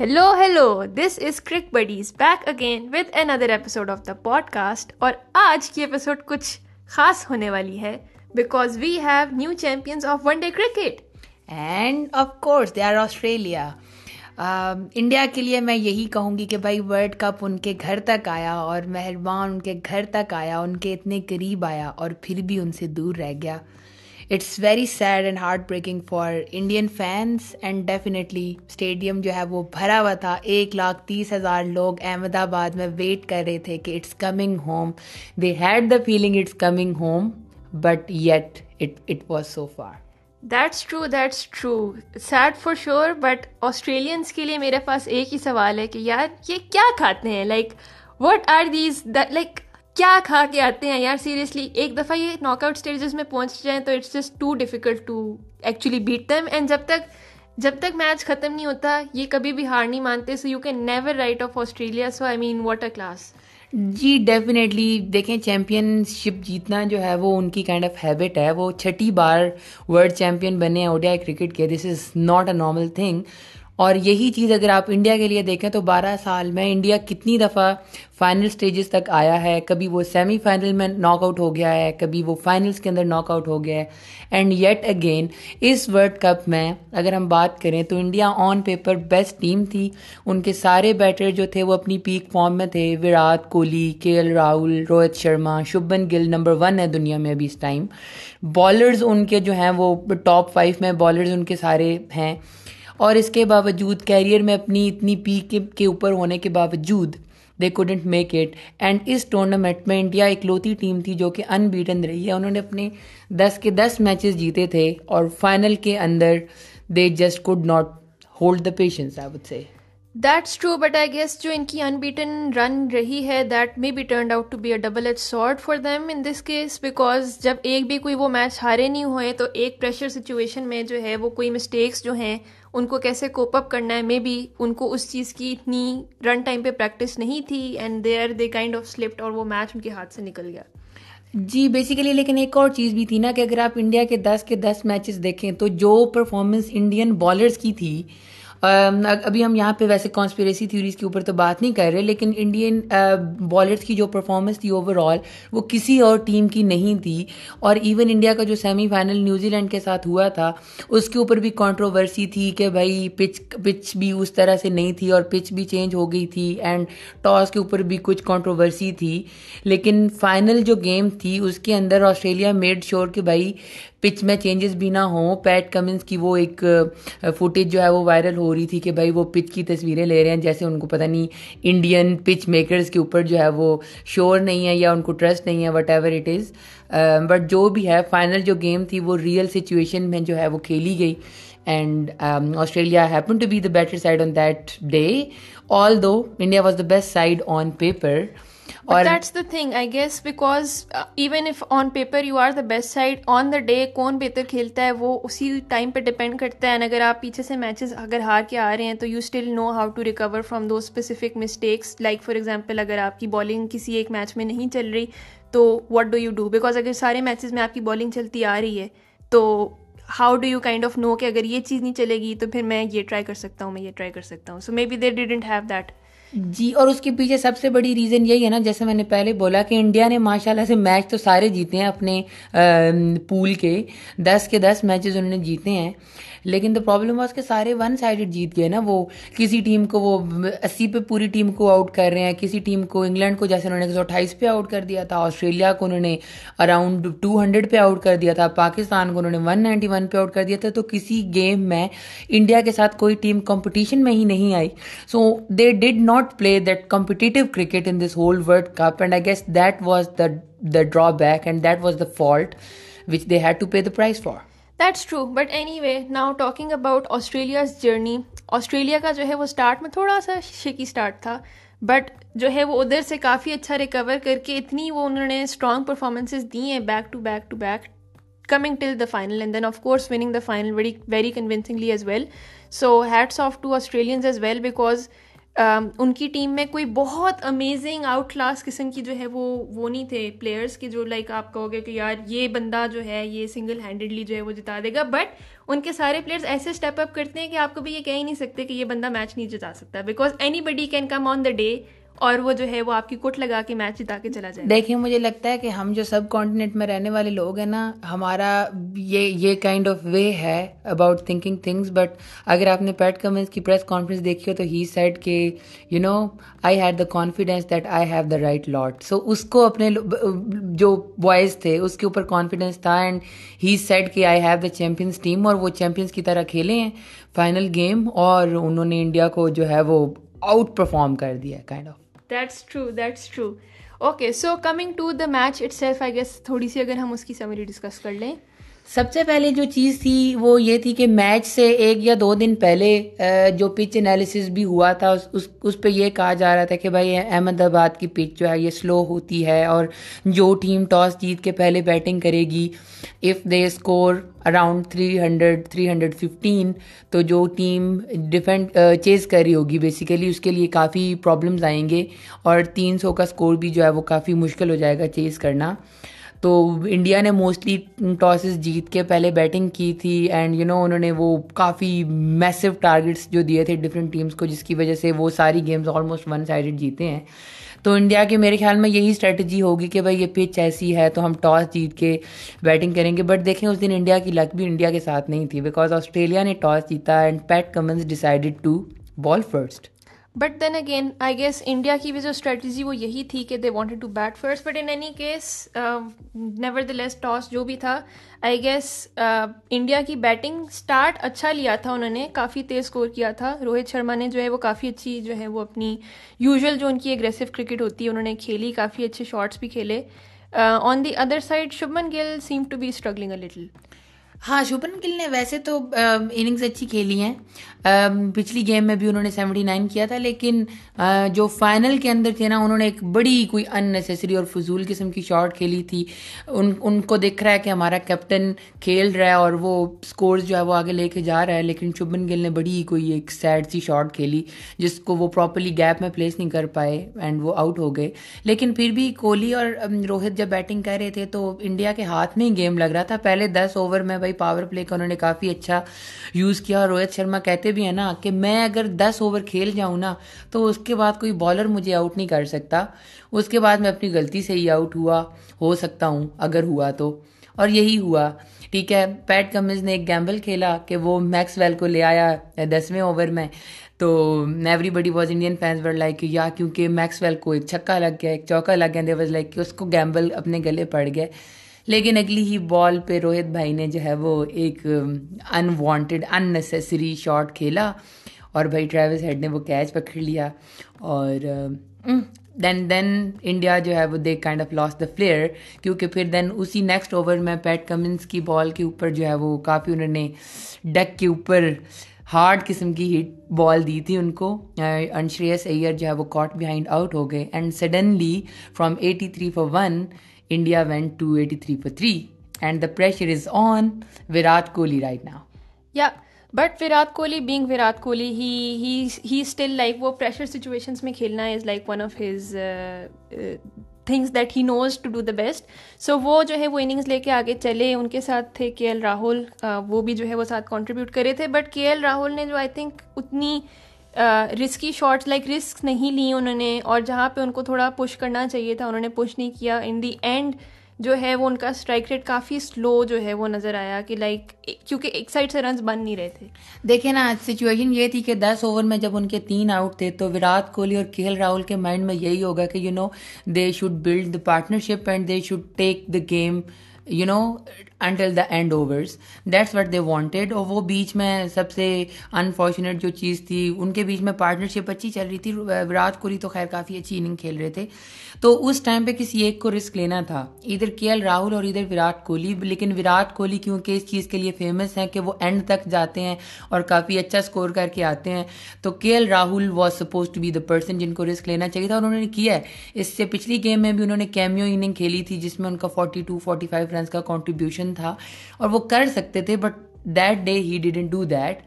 Hello hello this is cric buddies back again with another episode of the podcast اور آج کی episode کچھ خاص ہونے والی ہے because we have new champions of one day cricket and of course they are Australia India کے لیے میں یہی کہوں گی کہ بھائی ورلڈ کپ ان کے گھر تک آیا اور مہربان ان کے گھر تک آیا ان کے اتنے قریب آیا اور پھر بھی ان سے دور رہ گیا it's very sad and heartbreaking for Indian fans and definitely stadium جو ہے وہ بھرا ہوا تھا۔ ایک لاکھ تیس ہزار لوگ احمد آباد میں ویٹ کر رہے تھے کہ it's coming home. They had the feeling it's coming home but yet it was so far that's true that's true sad for sure but Australians کے لیے میرے پاس ایک ہی سوال ہے کہ یار یہ کیا کھاتے ہیں؟ Like what are these like کیا کھا کے آتے ہیں یار؟ سیریسلی ایک دفعہ یہ ناک آؤٹ اسٹیجز میں پہنچ جائیں تو it's just too difficult to actually beat them and جب تک جب تک میچ ختم نہیں ہوتا، یہ کبھی بھی ہار نہیں مانتے so you can never write off Australia so I mean what a class G definitely دیکھیں چیمپئن شپ جیتنا جو ہے وہ ان کی کائنڈ آف ہیبٹ ہے۔ وہ چھٹی بار ورلڈ چیمپئن بنے ہیں اوڈیا کرکٹ کے this is not a normal thing اور یہی چیز اگر آپ انڈیا کے لیے دیکھیں تو بارہ سال میں انڈیا کتنی دفعہ فائنل اسٹیجز تک آیا ہے۔ کبھی وہ سیمی فائنل میں ناک آؤٹ ہو گیا ہے، کبھی وہ فائنلس کے اندر ناک آؤٹ ہو گیا ہے۔ اینڈ یٹ اگین اس ورلڈ کپ میں اگر ہم بات کریں تو India on paper best team تھی۔ ان کے سارے بیٹر جو تھے وہ اپنی پیک فارم میں تھے۔ Virat Kohli, K L Rahul, Rohit Sharma, Shubman Gill number one ہے دنیا میں ابھی اس ٹائم بالرز ان کے جو ہیں وہ ٹاپ فائیو میں بالرز ان کے سارے ہیں۔ اور اس کے باوجود کیریئر میں اپنی اتنی پیک کے اوپر ہونے کے باوجود they couldn't make it and us tournament میں انڈیا اکلوتی ٹیم تھی جو کہ ان بیٹن رہی ہے. انہوں نے اپنے دس کے دس میچز جیتے تھے اور فائنل کے اندر they just could not hold the patience I would say that's true but I guess جو ان کی انبیٹن رن رہی ہے that may be turned out to be a double edge sword for them in this case because جب ایک بھی کوئی وہ میچ ہارے نہیں ہوئے، تو ایک پریشر سچویشن میں جو ہے وہ کوئی مسٹیکس جو ہیں ان کو کیسے کوپ اپ کرنا ہے? مے بی ان کو اس چیز کی اتنی رن ٹائم پہ پریکٹس نہیں تھی and they are they kind of slipped اور وہ میچ ان کے ہاتھ سے نکل گیا۔ جی بیسیکلی لیکن ایک اور چیز بھی تھی نا کہ اگر آپ انڈیا کے دس کے دس میچز دیکھیں تو جو پرفارمنس انڈین بالرس کی تھی Um, ابھی ہم یہاں پہ ویسے کانسپریسی تھیوریز کے اوپر تو بات نہیں کر رہے، لیکن انڈین بالرس uh, کی جو پرفارمنس تھی اوور آل وہ کسی اور ٹیم کی نہیں تھی۔ اور ایون انڈیا کا جو سیمی فائنل نیوزی لینڈ کے ساتھ ہوا تھا، اس کے اوپر بھی کانٹروورسی تھی کہ بھائی پچ پچ بھی اس طرح سے نہیں تھی اور پچ بھی چینج ہو گئی تھی اینڈ ٹاس کے اوپر بھی کچھ کانٹروورسی تھی۔ لیکن فائنل جو گیم تھی، اس کے اندر آسٹریلیا میڈ شیور کہ بھائی پچ میں چینجز بھی نہ ہوں۔ پیٹ کمنس کی وہ ایک فوٹیج جو ہے وہ وائرل ہو رہی تھی کہ بھائی وہ پچ کی تصویریں لے رہے ہیں۔ جیسے ان کو پتہ نہیں انڈین پچ میکرز کے اوپر جو ہے وہ شور نہیں ہے یا ان کو ٹرسٹ نہیں ہے whatever it is but جو بھی ہے فائنل جو گیم تھی وہ ریئل سچویشن میں جو ہے وہ کھیلی گئی۔ And Australia happen to be the better side on that day although India was the best side on paper اور that's the thing I guess because even if on paper you are the best side on the day کون بہتر کھیلتا ہے وہ اسی time پہ depend کرتا ہے. اگر آپ پیچھے سے میچز اگر ہار کے آ رہے ہیں تو you still know how to recover from those specific mistakes like for example اگر آپ کی بالنگ کسی ایک میچ میں نہیں چل رہی تو what do you do because اگر سارے میچز میں آپ کی بالنگ چلتی آ رہی ہے تو how do you kind of know کہ اگر یہ چیز نہیں چلے گی تو پھر میں یہ ٹرائی کر سکتا ہوں میں یہ ٹرائی کر سکتا ہوں. So maybe they didn't have that Hmm. جی اور اس کے پیچھے سب سے بڑی ریزن یہی ہے نا، جیسے میں نے پہلے بولا کہ انڈیا نے ماشاء اللہ سے میچ تو سارے جیتے ہیں اپنے پول کے۔ دس کے دس میچز انہوں نے جیتے ہیں۔ لیکن دا پرابلم واس کہ سارے ون سائڈڈ جیت گئے نا۔ وہ کسی ٹیم کو وہ اسی پہ پوری ٹیم کو آؤٹ کر رہے ہیں۔ کسی ٹیم کو انگلینڈ کو، جیسے انہوں نے ایک سو اٹھائیس پہ آؤٹ کر دیا تھا۔ آسٹریلیا کو انہوں نے اراؤنڈ ٹو ہنڈریڈ پہ آؤٹ کر دیا تھا۔ پاکستان کو انہوں نے ون نائنٹی ون پہ آؤٹ کر دیا تھا۔ تو کسی گیم میں انڈیا کے ساتھ کوئی ٹیم کمپٹیشن میں ہی نہیں آئی۔ So they did not play that competitive cricket in this whole world cup and I guess that was the the drawback and that was the fault which they had to pay the price for that's true but anyway now talking about Australia's journey Australia کا جو ہے وہ start میں تھوڑا سا شکی start تھا. But جو ہے وہ ادھر سے کافی اچھا ریکور کر کے اتنی وہ انہوں نے اسٹرانگ پرفارمنسز دی ہیں back to back to back coming till the final and then of course winning the final very very convincingly as well so hats off to Australians as well because ان کی team میں کوئی بہت amazing outclass قسم کی جو ہے وہ وہ نہیں تھے پلیئرس کے جو لائک آپ کہو گے کہ یار یہ بندہ جو ہے، یہ سنگل ہینڈڈلی جو ہے وہ جتا دے گا۔ بٹ ان کے سارے پلیئرس ایسے اسٹیپ اپ کرتے ہیں کہ آپ کبھی یہ کہہ ہی نہیں سکتے کہ یہ بندہ میچ نہیں جتا سکتا۔ Because anybody can come on the day اور وہ جو ہے وہ آپ کی کٹ لگا کے میچ جتا کے چلا جائے دیکھیں مجھے لگتا ہے کہ ہم جو سب کانٹیننٹ میں رہنے والے لوگ ہیں نا، ہمارا یہ یہ کائنڈ آف وے ہے اباؤٹ تھنکنگ تھنگس بٹ اگر آپ نے پیٹ کمنس کی پریس کانفرنس دیکھی ہو تو ہی سیٹ کہ you know I had the confidence that I have the right lot so اس کو اپنے جو بوائز تھے، اس کے اوپر کانفیڈینس تھا اینڈ ہی سیٹ کہ I have the champions team اور وہ چیمپئنس کی طرح کھیلے ہیں فائنل گیم اور انہوں نے انڈیا کو جو ہے وہ آؤٹ پرفارم کر دیا kind of that's true that's true okay so coming to the match itself I guess تھوڑی سی اگر ہم اس کی سمری ڈسکس کر لیں سب سے پہلے جو چیز تھی وہ یہ تھی کہ میچ سے ایک یا دو دن پہلے جو پچ انالیسس بھی ہوا تھا اس اس پہ یہ کہا جا رہا تھا کہ بھائی احمد آباد کی پچ جو ہے یہ سلو ہوتی ہے اور جو ٹیم ٹاس جیت کے پہلے بیٹنگ کرے گی if they score around three hundred three hundred fifteen تو جو ٹیم ڈیفینڈ چیز کر رہی ہوگی بیسیکلی اس کے لیے کافی پرابلمز آئیں گے اور تین سو کا اسکور بھی جو ہے وہ کافی مشکل ہو جائے گا چیز کرنا۔ تو انڈیا نے موسٹلی ٹاسز جیت کے پہلے بیٹنگ کی تھی اینڈ یو نو انہوں نے وہ کافی میسو ٹارگیٹس جو دیے تھے ڈفرینٹ ٹیمس کو، جس کی وجہ سے وہ ساری گیمز آلموسٹ ون سائڈڈ جیتے ہیں۔ تو انڈیا کے میرے خیال میں یہی اسٹریٹجی ہوگی کہ بھائی یہ پچ ایسی ہے تو ہم ٹاس جیت کے بیٹنگ کریں گے. بٹ دیکھیں اس دن انڈیا کی لک بھی انڈیا کے ساتھ نہیں تھی بیکاز آسٹریلیا نے ٹاس جیتا and Pat Cummins decided to bowl first but then again I guess India کی بھی جو اسٹریٹجی وہ یہی تھی کہ they wanted to bat first but in any case nevertheless toss جو بھی تھا آئی گیس انڈیا کی بیٹنگ اسٹارٹ اچھا لیا تھا انہوں نے کافی تیز اسکور کیا تھا روہت شرما نے جو ہے وہ کافی اچھی جو ہے وہ اپنی یوزول جو ان کی اگریسو کرکٹ ہوتی ہے انہوں نے کھیلی کافی اچھے شاٹس بھی کھیلے on the other side Shubman Gill seem to be struggling a little ہاں شوبن گل نے ویسے تو اننگز اچھی کھیلی ہیں۔ پچھلی گیم میں بھی انہوں نے سیونٹی نائن کیا تھا، لیکن جو فائنل کے اندر تھے نا، انہوں نے ایک بڑی کوئی ان نیسیسری اور فضول قسم کی شاٹ کھیلی تھی۔ ان ان کو دیکھ رہا ہے کہ ہمارا کیپٹن کھیل رہا ہے اور وہ اسکورز جو ہے وہ آگے لے کے جا رہا ہے، لیکن شبن گل نے بڑی کوئی ایک سیڈ سی شاٹ کھیلی، جس کو وہ پراپرلی گیپ میں پلیس نہیں کر پائے اینڈ وہ آؤٹ ہو گئے۔ لیکن پھر بھی کوہلی اور روہت جب بیٹنگ کر رہے تھے تو انڈیا کے ہاتھ میں ہی گیم لگ رہا تھا۔ پہلے دس اوور میں بھائی پاور پلے کا انہوں نے کافی اچھا یوز کیا اور روہت شرما کہتے بھی ہیں نا کہ میں اگر دس اوور کھیل جاؤں نا تو اس کے بعد کوئی بالر مجھے آؤٹ نہیں کر سکتا۔ اس کے بعد میں اپنی غلطی سے ہی آؤٹ ہوا۔ ہو سکتا ہوں اگر ہوا تو۔ اور یہی ہوا۔ ٹھیک ہے پیٹ کمز نے ایک گیمبل کھیلا کہ وہ میکس ویل کو لے آیا دسویں اوور میں۔ تو everybody was Indian fans were like yeah کیونکہ میکس ویل کو ایک چھکا لگ گیا، ایک چوکا لگ گیا واز لائک کہ اس کو گیمبل اپنے گلے پڑ گئے۔ لیکن اگلی ہی بال پہ روہت بھائی نے جو ہے وہ ایک unwanted unnecessary shot کھیلا اور بھائی ٹریوس ہیڈ نے وہ کیچ پکڑ لیا اور دین دین انڈیا جو ہے وہ دے کائنڈ آف لاس دا فلیئر کیونکہ پھر دین اسی نیکسٹ اوور میں پیٹ کمنس کی بال کے اوپر جو ہے وہ کافی انہوں نے ڈیک کے اوپر ہارڈ قسم کی ہٹ بال دی تھی ان کو انشریس ایئر جو ہے وہ کاٹ بہائنڈ آؤٹ ہو گئے and suddenly from eighty three four one India went to eighty three four three and the pressure is on Virat Kohli right now yeah but Virat Kohli being Virat Kohli he still like وہ pressure situations میں کھیلنا is like one of his things that he knows to do the best so وہ جو ہے وہ innings لے کے آگے چلے ان کے ساتھ تھے کے ایل راہل وہ بھی جو ہے وہ ساتھ کانٹریبیوٹ کرے تھے بٹ کے ایل راہل نے جو آئی تھنک اتنی رسکی شاٹس لائک رسک نہیں لی انہوں نے، اور جہاں پہ ان کو تھوڑا پش کرنا چاہیے تھا، انہوں نے پش نہیں کیا۔ ان دی اینڈ جو ہے وہ ان کا اسٹرائک ریٹ کافی سلو جو ہے وہ نظر آیا کہ لائک کیونکہ ایک سائڈ سے رنس بن نہیں رہے تھے۔ دیکھیں نا سچویشن یہ تھی کہ دس اوور میں جب ان کے تین آؤٹ تھے تو وراٹ کوہلی اور کے ایل راہل کے مائنڈ میں یہی ہوگا کہ you know they should build the partnership and they should take the game you know until the end overs that's what they wanted اور وہ بیچ میں سب سے انفارچونیٹ جو چیز تھی، ان کے بیچ میں پارٹنرشپ اچھی چل رہی تھی۔ وراٹ کوہلی تو خیر کافی اچھی اننگ کھیل رہے تھے۔ تو اس ٹائم پہ کسی ایک کو رسک لینا تھا۔ ادھر کے ایل راہل اور ادھر وراٹ کوہلی۔ لیکن وراٹ کوہلی کیونکہ اس چیز کے لیے فیمس ہیں کہ وہ اینڈ تک جاتے ہیں اور کافی اچھا اسکور کر کے آتے ہیں۔ تو K L Rahul was supposed to be the person جن کو رسک لینا چاہیے تھا۔ اور انہوں نے کیا ہے۔ اس سے پچھلی گیم میں بھی انہوں نے کیمیو اننگ کھیلی تھی، جس میں ان کا forty two forty five runs کا کانٹریبیوشن تھا اور وہ کر سکتے تھے but that day he didn't do that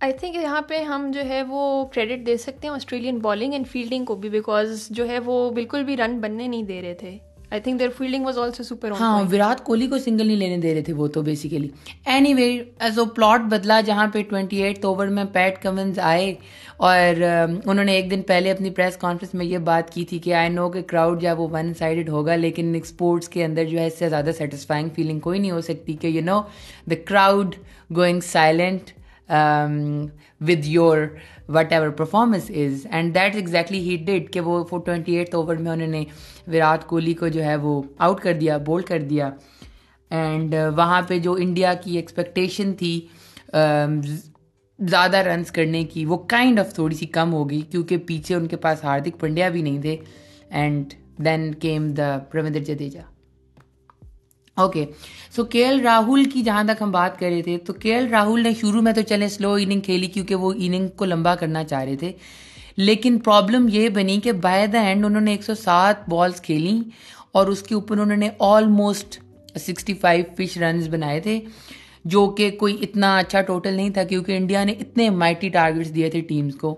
I think یہاں پہ ہم جو ہے وہ کریڈٹ دے سکتے ہیں آسٹریلین بالنگ اینڈ فیلڈنگ کو بھی بیکاز جو ہے وہ بالکل بھی رن بننے نہیں دے رہے تھے۔ I think their fielding was also super ہاں وراٹ کوہلی کو سنگل نہیں لینے دے رہے تھے وہ تو بیسیکلی اینی وے ایز او پلاٹ بدلا جہاں پہ ٹوینٹی ایٹ اوور میں پیٹ کمنز آئے اور انہوں نے ایک دن پہلے اپنی پریس کانفرنس میں یہ بات کی تھی کہ آئی نو کہ کراؤڈ جو ہے وہ ون سائڈڈ ہوگا لیکن اسپورٹس کے اندر جو ہے اس سے زیادہ سیٹسفائنگ فیلنگ کوئی نہیں ہو سکتی کہ you know the crowd going silent with your whatever performance is and that exactly he did کہ وہ فور ٹوینٹی ایٹ اوور میں انہوں نے وراٹ کوہلی کو جو ہے وہ آؤٹ کر دیا بولڈ کر دیا. اینڈ uh, وہاں پہ جو انڈیا کی ایکسپیکٹیشن تھی um, زیادہ رنس کرنے کی، وہ کائنڈ آف تھوڑی سی کم ہو گئی کیونکہ پیچھے ان کے پاس ہاردک پنڈیا بھی نہیں تھے. And then came the Ravindra Jadeja okay so K L Rahul کی جہاں تک ہم بات کر رہے تھے تو کے ایل راہل نے شروع میں تو چلے سلو اننگ کھیلی کیونکہ وہ اننگ کو لمبا کرنا چاہ رہے تھے لیکن پرابلم یہ بنی کہ بائی دا اینڈ انہوں نے ایک سو سات بالس کھیلیں اور اس کے اوپر انہوں نے آلموسٹ سکسٹی فائیو فش رنز بنائے تھے جو کہ کوئی اتنا اچھا ٹوٹل نہیں تھا کیونکہ انڈیا نے اتنے مائٹی ٹارگیٹس دیے تھے ٹیمز کو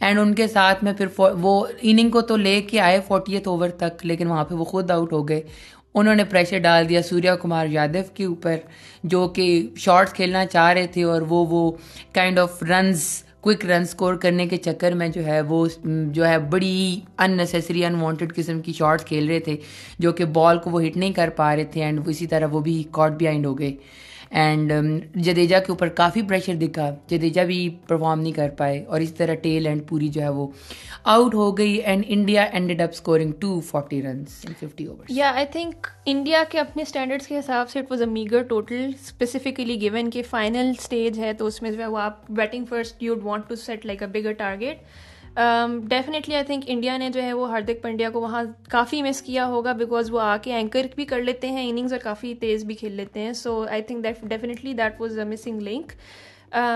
اینڈ ان کے ساتھ میں پھر وہ اننگ کو تو لے کے آئے فورٹی ایتھ اوور تک لیکن وہاں پہ وہ خود آؤٹ ہو گئے انہوں نے پریشر ڈال دیا سوریا کمار یادو کے اوپر، جو کہ شارٹس کھیلنا چاہ رہے تھے اور وہ وہ kind of runs quick run score کرنے کے چکر میں جو ہے، وہ جو ہے بڑی ان نیسیسری ان وانٹیڈ قسم کی شارٹس کھیل رہے تھے، جو کہ بال کو وہ ہٹ نہیں کر پا رہے تھے اینڈ اسی طرح وہ بھی کاٹ بیہائنڈ ہو گئے۔ اینڈ um, جدیجا کے اوپر کافی پریشر دکھا۔ جدیجا بھی پرفارم نہیں کر پائے اور اسی طرح ٹیل اینڈ پوری جو ہے وہ آؤٹ ہو گئی and India ended up scoring two forty runs fifty over yeah I think India کے اپنے اسٹینڈرڈس کے حساب سے it was a meagre total specifically given کہ فائنل اسٹیج ہے تو اس میں جو ہے وہ آپ batting first you'd want to set like a bigger target definitely I think India نے جو ہے وہ ہاردک پنڈیا کو وہاں کافی مس کیا ہوگا بیکاز وہ آ کے اینکر بھی کر لیتے ہیں اننگز اور کافی تیز بھی کھیل لیتے ہیں. So I think definitely that was a missing link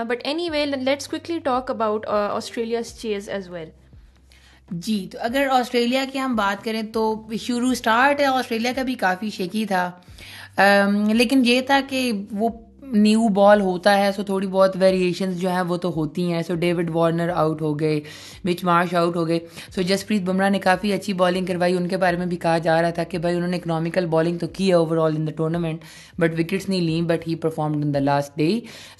but anyway let's quickly talk about Australia chase as well جی تو اگر آسٹریلیا کی ہم بات کریں تو شروع اسٹارٹ ہے، آسٹریلیا کا بھی کافی شیکی تھا. Um, لیکن یہ تھا کہ وہ نیو بال ہوتا ہے سو تھوڑی بہت ویریشنز جو ہیں وہ تو ہوتی ہیں. سو ڈیوڈ وارنر آؤٹ ہو گئے مچ مارش آؤٹ ہو گئے. سو جسپریت بمراہ نے کافی اچھی بالنگ کروائی. ان کے بارے میں بھی کہا جا رہا تھا کہ بھائی انہوں نے اکنامیکل بالنگ تو کی ہے overall in the tournament but wickets نہیں لیں but he performed in the last day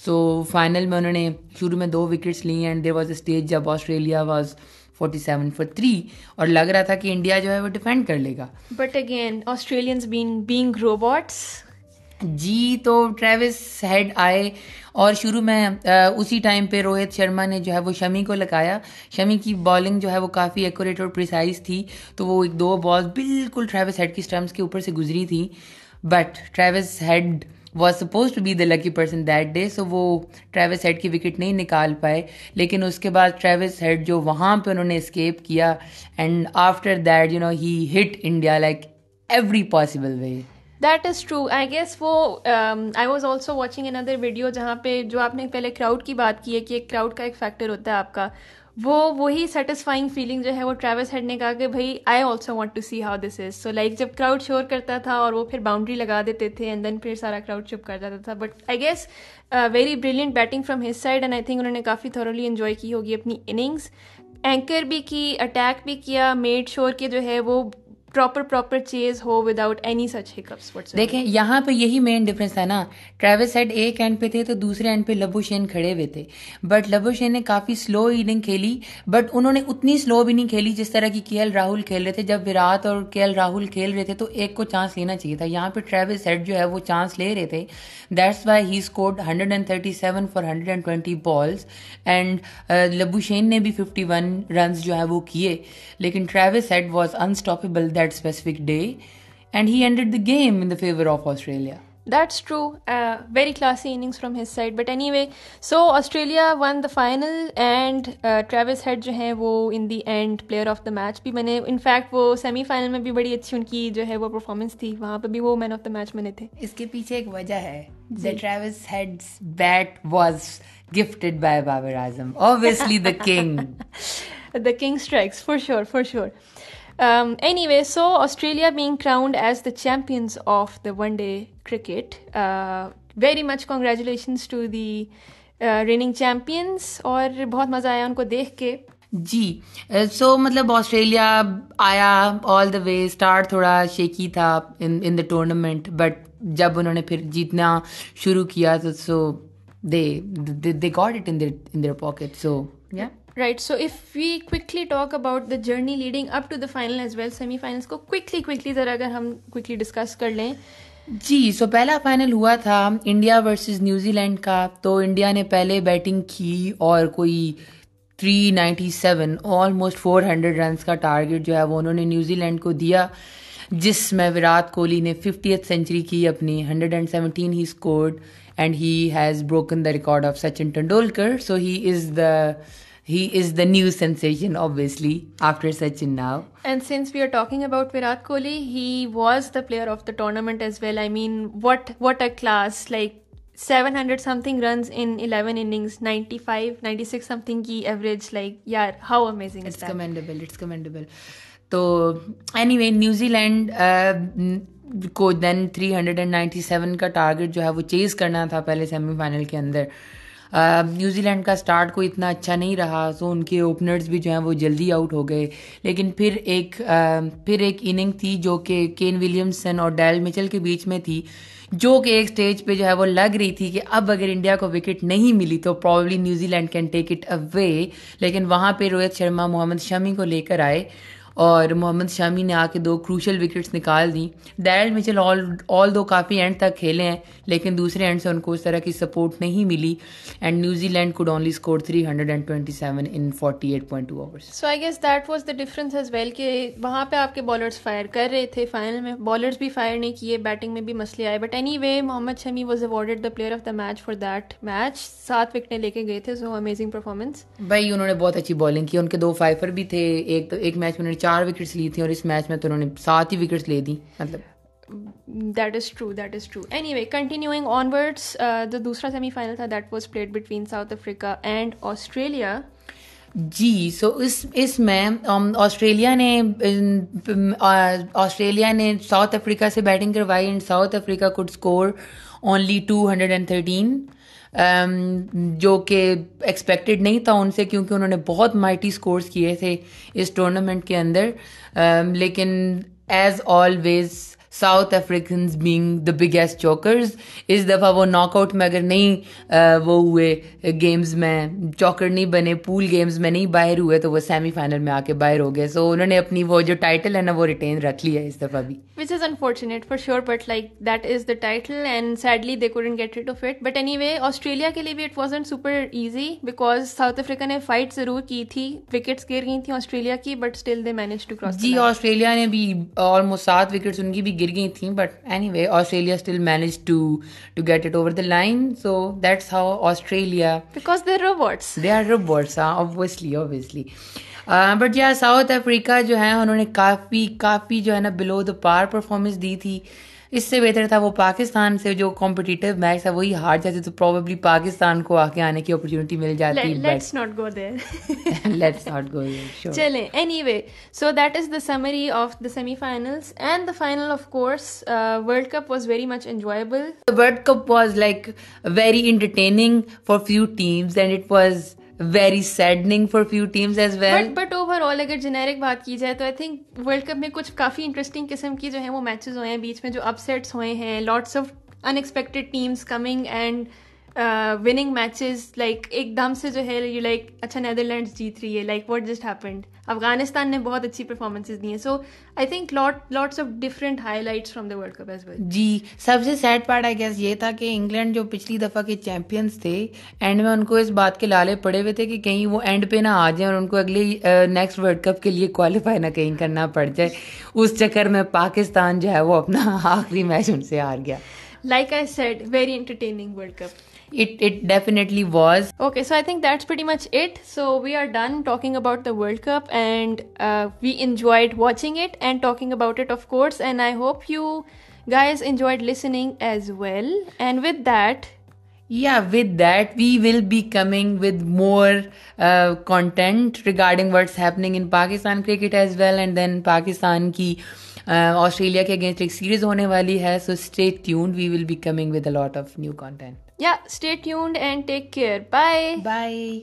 so final میں انہوں نے، شروع میں دو وکٹس لیں and they was a stage جب Australia was forty seven four three اور لگ رہا تھا کہ انڈیا جو ہے وہ ڈیفینڈ کر لے گا. But again Australians being robots جی تو ٹریوس ہیڈ آئے اور شروع میں اسی ٹائم پہ روہت شرما نے جو ہے وہ شمی کو لگایا۔ شمی کی بالنگ جو ہے وہ کافی ایکوریٹ اور پریسائز تھی، تو وہ ایک دو بالز بالکل ٹریوس ہیڈ کی اسٹمپس کے اوپر سے گزری تھی۔ But Travis Head was suppose to be the lucky person that day so وہ ٹریوس ہیڈ کی وکٹ نہیں نکال پائے۔ لیکن اس کے بعد ٹریوس ہیڈ جو وہاں پہ انہوں نے اسکیپ کیا and after that you know he hit India like every possible way that is true I guess وہ I was also watching in other video جہاں پہ جو آپ نے پہلے کراؤڈ کی بات کی ہے کہ ایک کراؤڈ کا ایک فیکٹر ہوتا ہے آپ کا، وہ، وہی سیٹسفائنگ فیلنگ جو ہے وہ ٹریوس ہیڈ نے کہا کہ بھائی I also want to see how this is so like جب کراؤڈ شور کرتا تھا اور وہ پھر باؤنڈری لگا دیتے تھے اینڈ دین پھر سارا کراؤڈ چپ کر جاتا تھا. But I guess very brilliant batting from his side and I think انہوں نے کافی تھرولی انجوائے کی ہوگی اپنی اننگس اینکر بھی کی اٹیک بھی کیا میڈ شور کے جو ہے وہ پراپر پراپر چیز ہو وداؤٹ اینی سچ ہکپس دیکھیں، یہاں پہ یہی مین ڈفرینس تھا نا۔ ٹریوس سیڈ ایک اینڈ پہ تھے تو دوسرے اینڈ پہ لبو شین کھڑے ہوئے تھے۔ بٹ لبو شین نے کافی سلو اننگ کھیلی۔ بٹ انہوں نے اتنی سلو بھی نہیں کھیلی جس طرح کی کے ایل راہل کھیل رہے تھے۔ جب وراٹ اور کے ایل راہل کھیل رہے تھے تو ایک کو چانس لینا چاہیے تھا۔ یہاں پہ ٹریوس سیڈ جو ہے وہ چانس لے رہے تھے۔ That's why he scored hundred and thirty seven for hundred and twenty balls and Labuschagne نے بھی ففٹی ون رنز جو ہے وہ کیے۔ لیکن Travis Head was unstoppable that specific day and he ended the game in the favour of Australia that's true very classy innings from his side but anyway so Australia won the final and Travis Head جو ہیں وہ in the end player of the match بھی میں نے in fact وہ semi final میں بھی بڑی اچھی ان کی جو ہے وہ پرفارمنس تھی وہاں پہ بھی وہ مین آف دا میچ میں نے تھے اس کے پیچھے ایک وجہ ہے Travis Head bat was gifted by Babar Azam obviously the king the king strikes for sure for sure anyway so Australia being crowned as the champions of the one day cricket very much congratulations to the reigning champions اور بہت مزہ آیا ان کو دیکھ کے۔ جی so مطلب Australia آیا آل دا وے start تھوڑا شیکی تھا ان دا ٹورنامنٹ بٹ جب انہوں نے پھر جیتنا شروع کیا تو so they they got it in their pocket so right so if we quickly talk about the journey leading up to the final as well semi finals کو quickly quickly ذرا اگر ہم کوکلی ڈسکس کر لیں جی سو پہلا final ہوا تھا India versus New Zealand کا تو انڈیا نے پہلے بیٹنگ کی اور کوئی three ninety seven almost four hundred runs کا ٹارگیٹ جو ہے وہ انہوں نے نیوزی لینڈ کو دیا جس میں وراٹ کوہلی نے ففٹی ایتھ سینچری کی اپنی hundred and seventeen he scored and he has broken the record of Sachin Tendulkar so he is the he is the new sensation obviously after Sachin now and since we are talking about Virat Kohli he was the player of the tournament as well I mean what what a class like seven hundred something runs in eleven innings ninety five ninety six something کی average like یار how amazing it's commendable it's commendable تو anyway New Zealand کو then three hundred and ninety seven کا target جو ہے وہ چیز کرنا تھا پہلے سیمی فائنل کے اندر نیوزی لینڈ کا اسٹارٹ کوئی اتنا اچھا نہیں رہا سو ان کے اوپنرز بھی جو ہیں وہ جلدی آؤٹ ہو گئے۔ لیکن پھر ایک پھر ایک اننگ تھی جو کہ کین ولیمسن اور ڈیل مچل کے بیچ میں تھی، جو کہ ایک اسٹیج پہ جو ہے وہ لگ رہی تھی کہ اب اگر انڈیا کو وکٹ نہیں ملی تو probably New Zealand can take it away لیکن وہاں پہ روہت شرما، محمد شمی کو لے کر آئے۔ اور محمد شامی نے آ کے دو کروشل وکٹس نکال دیں۔ Darrell Mitchell all all do coffee and تک کھیلے ہیں لیکن دوسرے اینڈ سے ان کو اس طرح کی سپورٹ نہیں ملی۔ And New Zealand could only score three hundred and twenty seven in forty eight point two overs so I guess that was the difference as well کہ وہاں پہ آپ کے بالرس فائر کر رہے تھے فائنل میں بالرس بھی فائر نہیں کیے بیٹنگ میں بھی مسئلے آئے but anyway Mohammed Shami was awarded the player of the match for that match سات وکٹیں لے کے گئے تھے سو امیزنگ پرفارمنس بھائی انہوں نے بہت اچھی بالنگ کی ان کے دو فائفر بھی تھے ایک ایک میچ میں چار وکٹس لی تھیں اور اس میچ میں تو انہوں نے سات ہی وکٹس لے دی مطلب that is true that is true anyway continuing onwards جو دوسرا سیمی فائنل تھا that was played between South Africa and Australia G so اس اس میں آسٹریلیا نے آسٹریلیا نے ساؤتھ افریقہ سے بیٹنگ کروائی and South Africa could score only two hundred and thirteen جو کہ ایکسپیکٹڈ نہیں تھا ان سے کیونکہ انہوں نے بہت مائٹی اسکورس کیے تھے اس ٹورنامنٹ کے اندر۔ لیکن as always South Africans being the biggest chokers اس دفعہ وہ ناک آؤٹ میں اگر نہیں وہ ہوئے گیمز میں. چوکر نہیں بنے پول گیمز میں نہیں باہر ہوئے تو وہ سیمی فائنل میں آ کے باہر ہو گئے. سو انہوں نے اپنی وہ جو ٹائٹل ہے نا وہ ریٹین رکھ لیا اس دفعہ بھی. Which is unfortunate for sure but like that is the title and sadly they couldn't get rid of it but anyway Australia کے لیے بھی it was super easy because South Africa نے فائٹ ضرور کی تھی. وکٹس گر گئی تھیں آسٹریلیا کی but still they manage to cross G Australia نے بھی آلموسٹ سات وکٹس ان کی بھی گر گئی تھیں but anyway Australia still manage to to get it over the line so that's how Australia because they robots they are robots obviously obviously but yeah South Africa جو ہے انہوں نے کافی کافی جو ہے نا بلو دا پار پرفارمنس دی تھی اس سے بہتر تھا وہ پاکستان سے جو کمپٹیٹو میچ تھا وہی ہار جاتے تو پرابیبلی پاکستان کو آگے آنے کی اپرچونیٹی مل جاتی let's not go there let's not go چلیں anyway so that is the summary of the semi finals and the final of course world cup was very much enjoyable world cup was like very entertaining for few teams and it was very saddening for few teams as well but overall اگر generic بات کی جائے تو I think World cup میں کچھ کافی interesting قسم کی جو ہیں وہ میچز ہوئے ہیں، بیچ میں جو اپ سیٹس ہوئے ہیں lots of unexpected teams coming and winning matches like ایک دم سے جو ہے یو لائک اچھا نیدر لینڈس جیت رہی ہے like what just happened Afghanistan نے بہت اچھی پرفارمنسز دی ہیں so I think lot lots of different highlights from the world cup as well جی سب سے سیڈ پارٹ آئی گیس یہ تھا کہ انگلینڈ جو پچھلی دفعہ کے چیمپئنس تھے اینڈ میں ان کو اس بات کے لالے پڑے ہوئے تھے کہ کہیں وہ اینڈ پہ نہ آ جائیں اور ان کو اگلے نیکسٹ ورلڈ کپ کے لیے کوالیفائی نہ کہیں کرنا پڑ جائے اس چکر میں پاکستان جو ہے وہ اپنا آخری میچ ان سے ہار گیا like I said very entertaining world cup It, it definitely was. Okay, so I think that's pretty much it. So we are done talking about the World Cup and uh, we enjoyed watching it and talking about it, of course. And I hope you guys enjoyed listening as well. And with that, we will be coming with more uh, content regarding what's happening in Pakistan cricket as well, and then Pakistan ki Australia کے against ایک series ہونے والی ہے so stay tuned we will be coming with a lot of new content yeah stay tuned and take care bye bye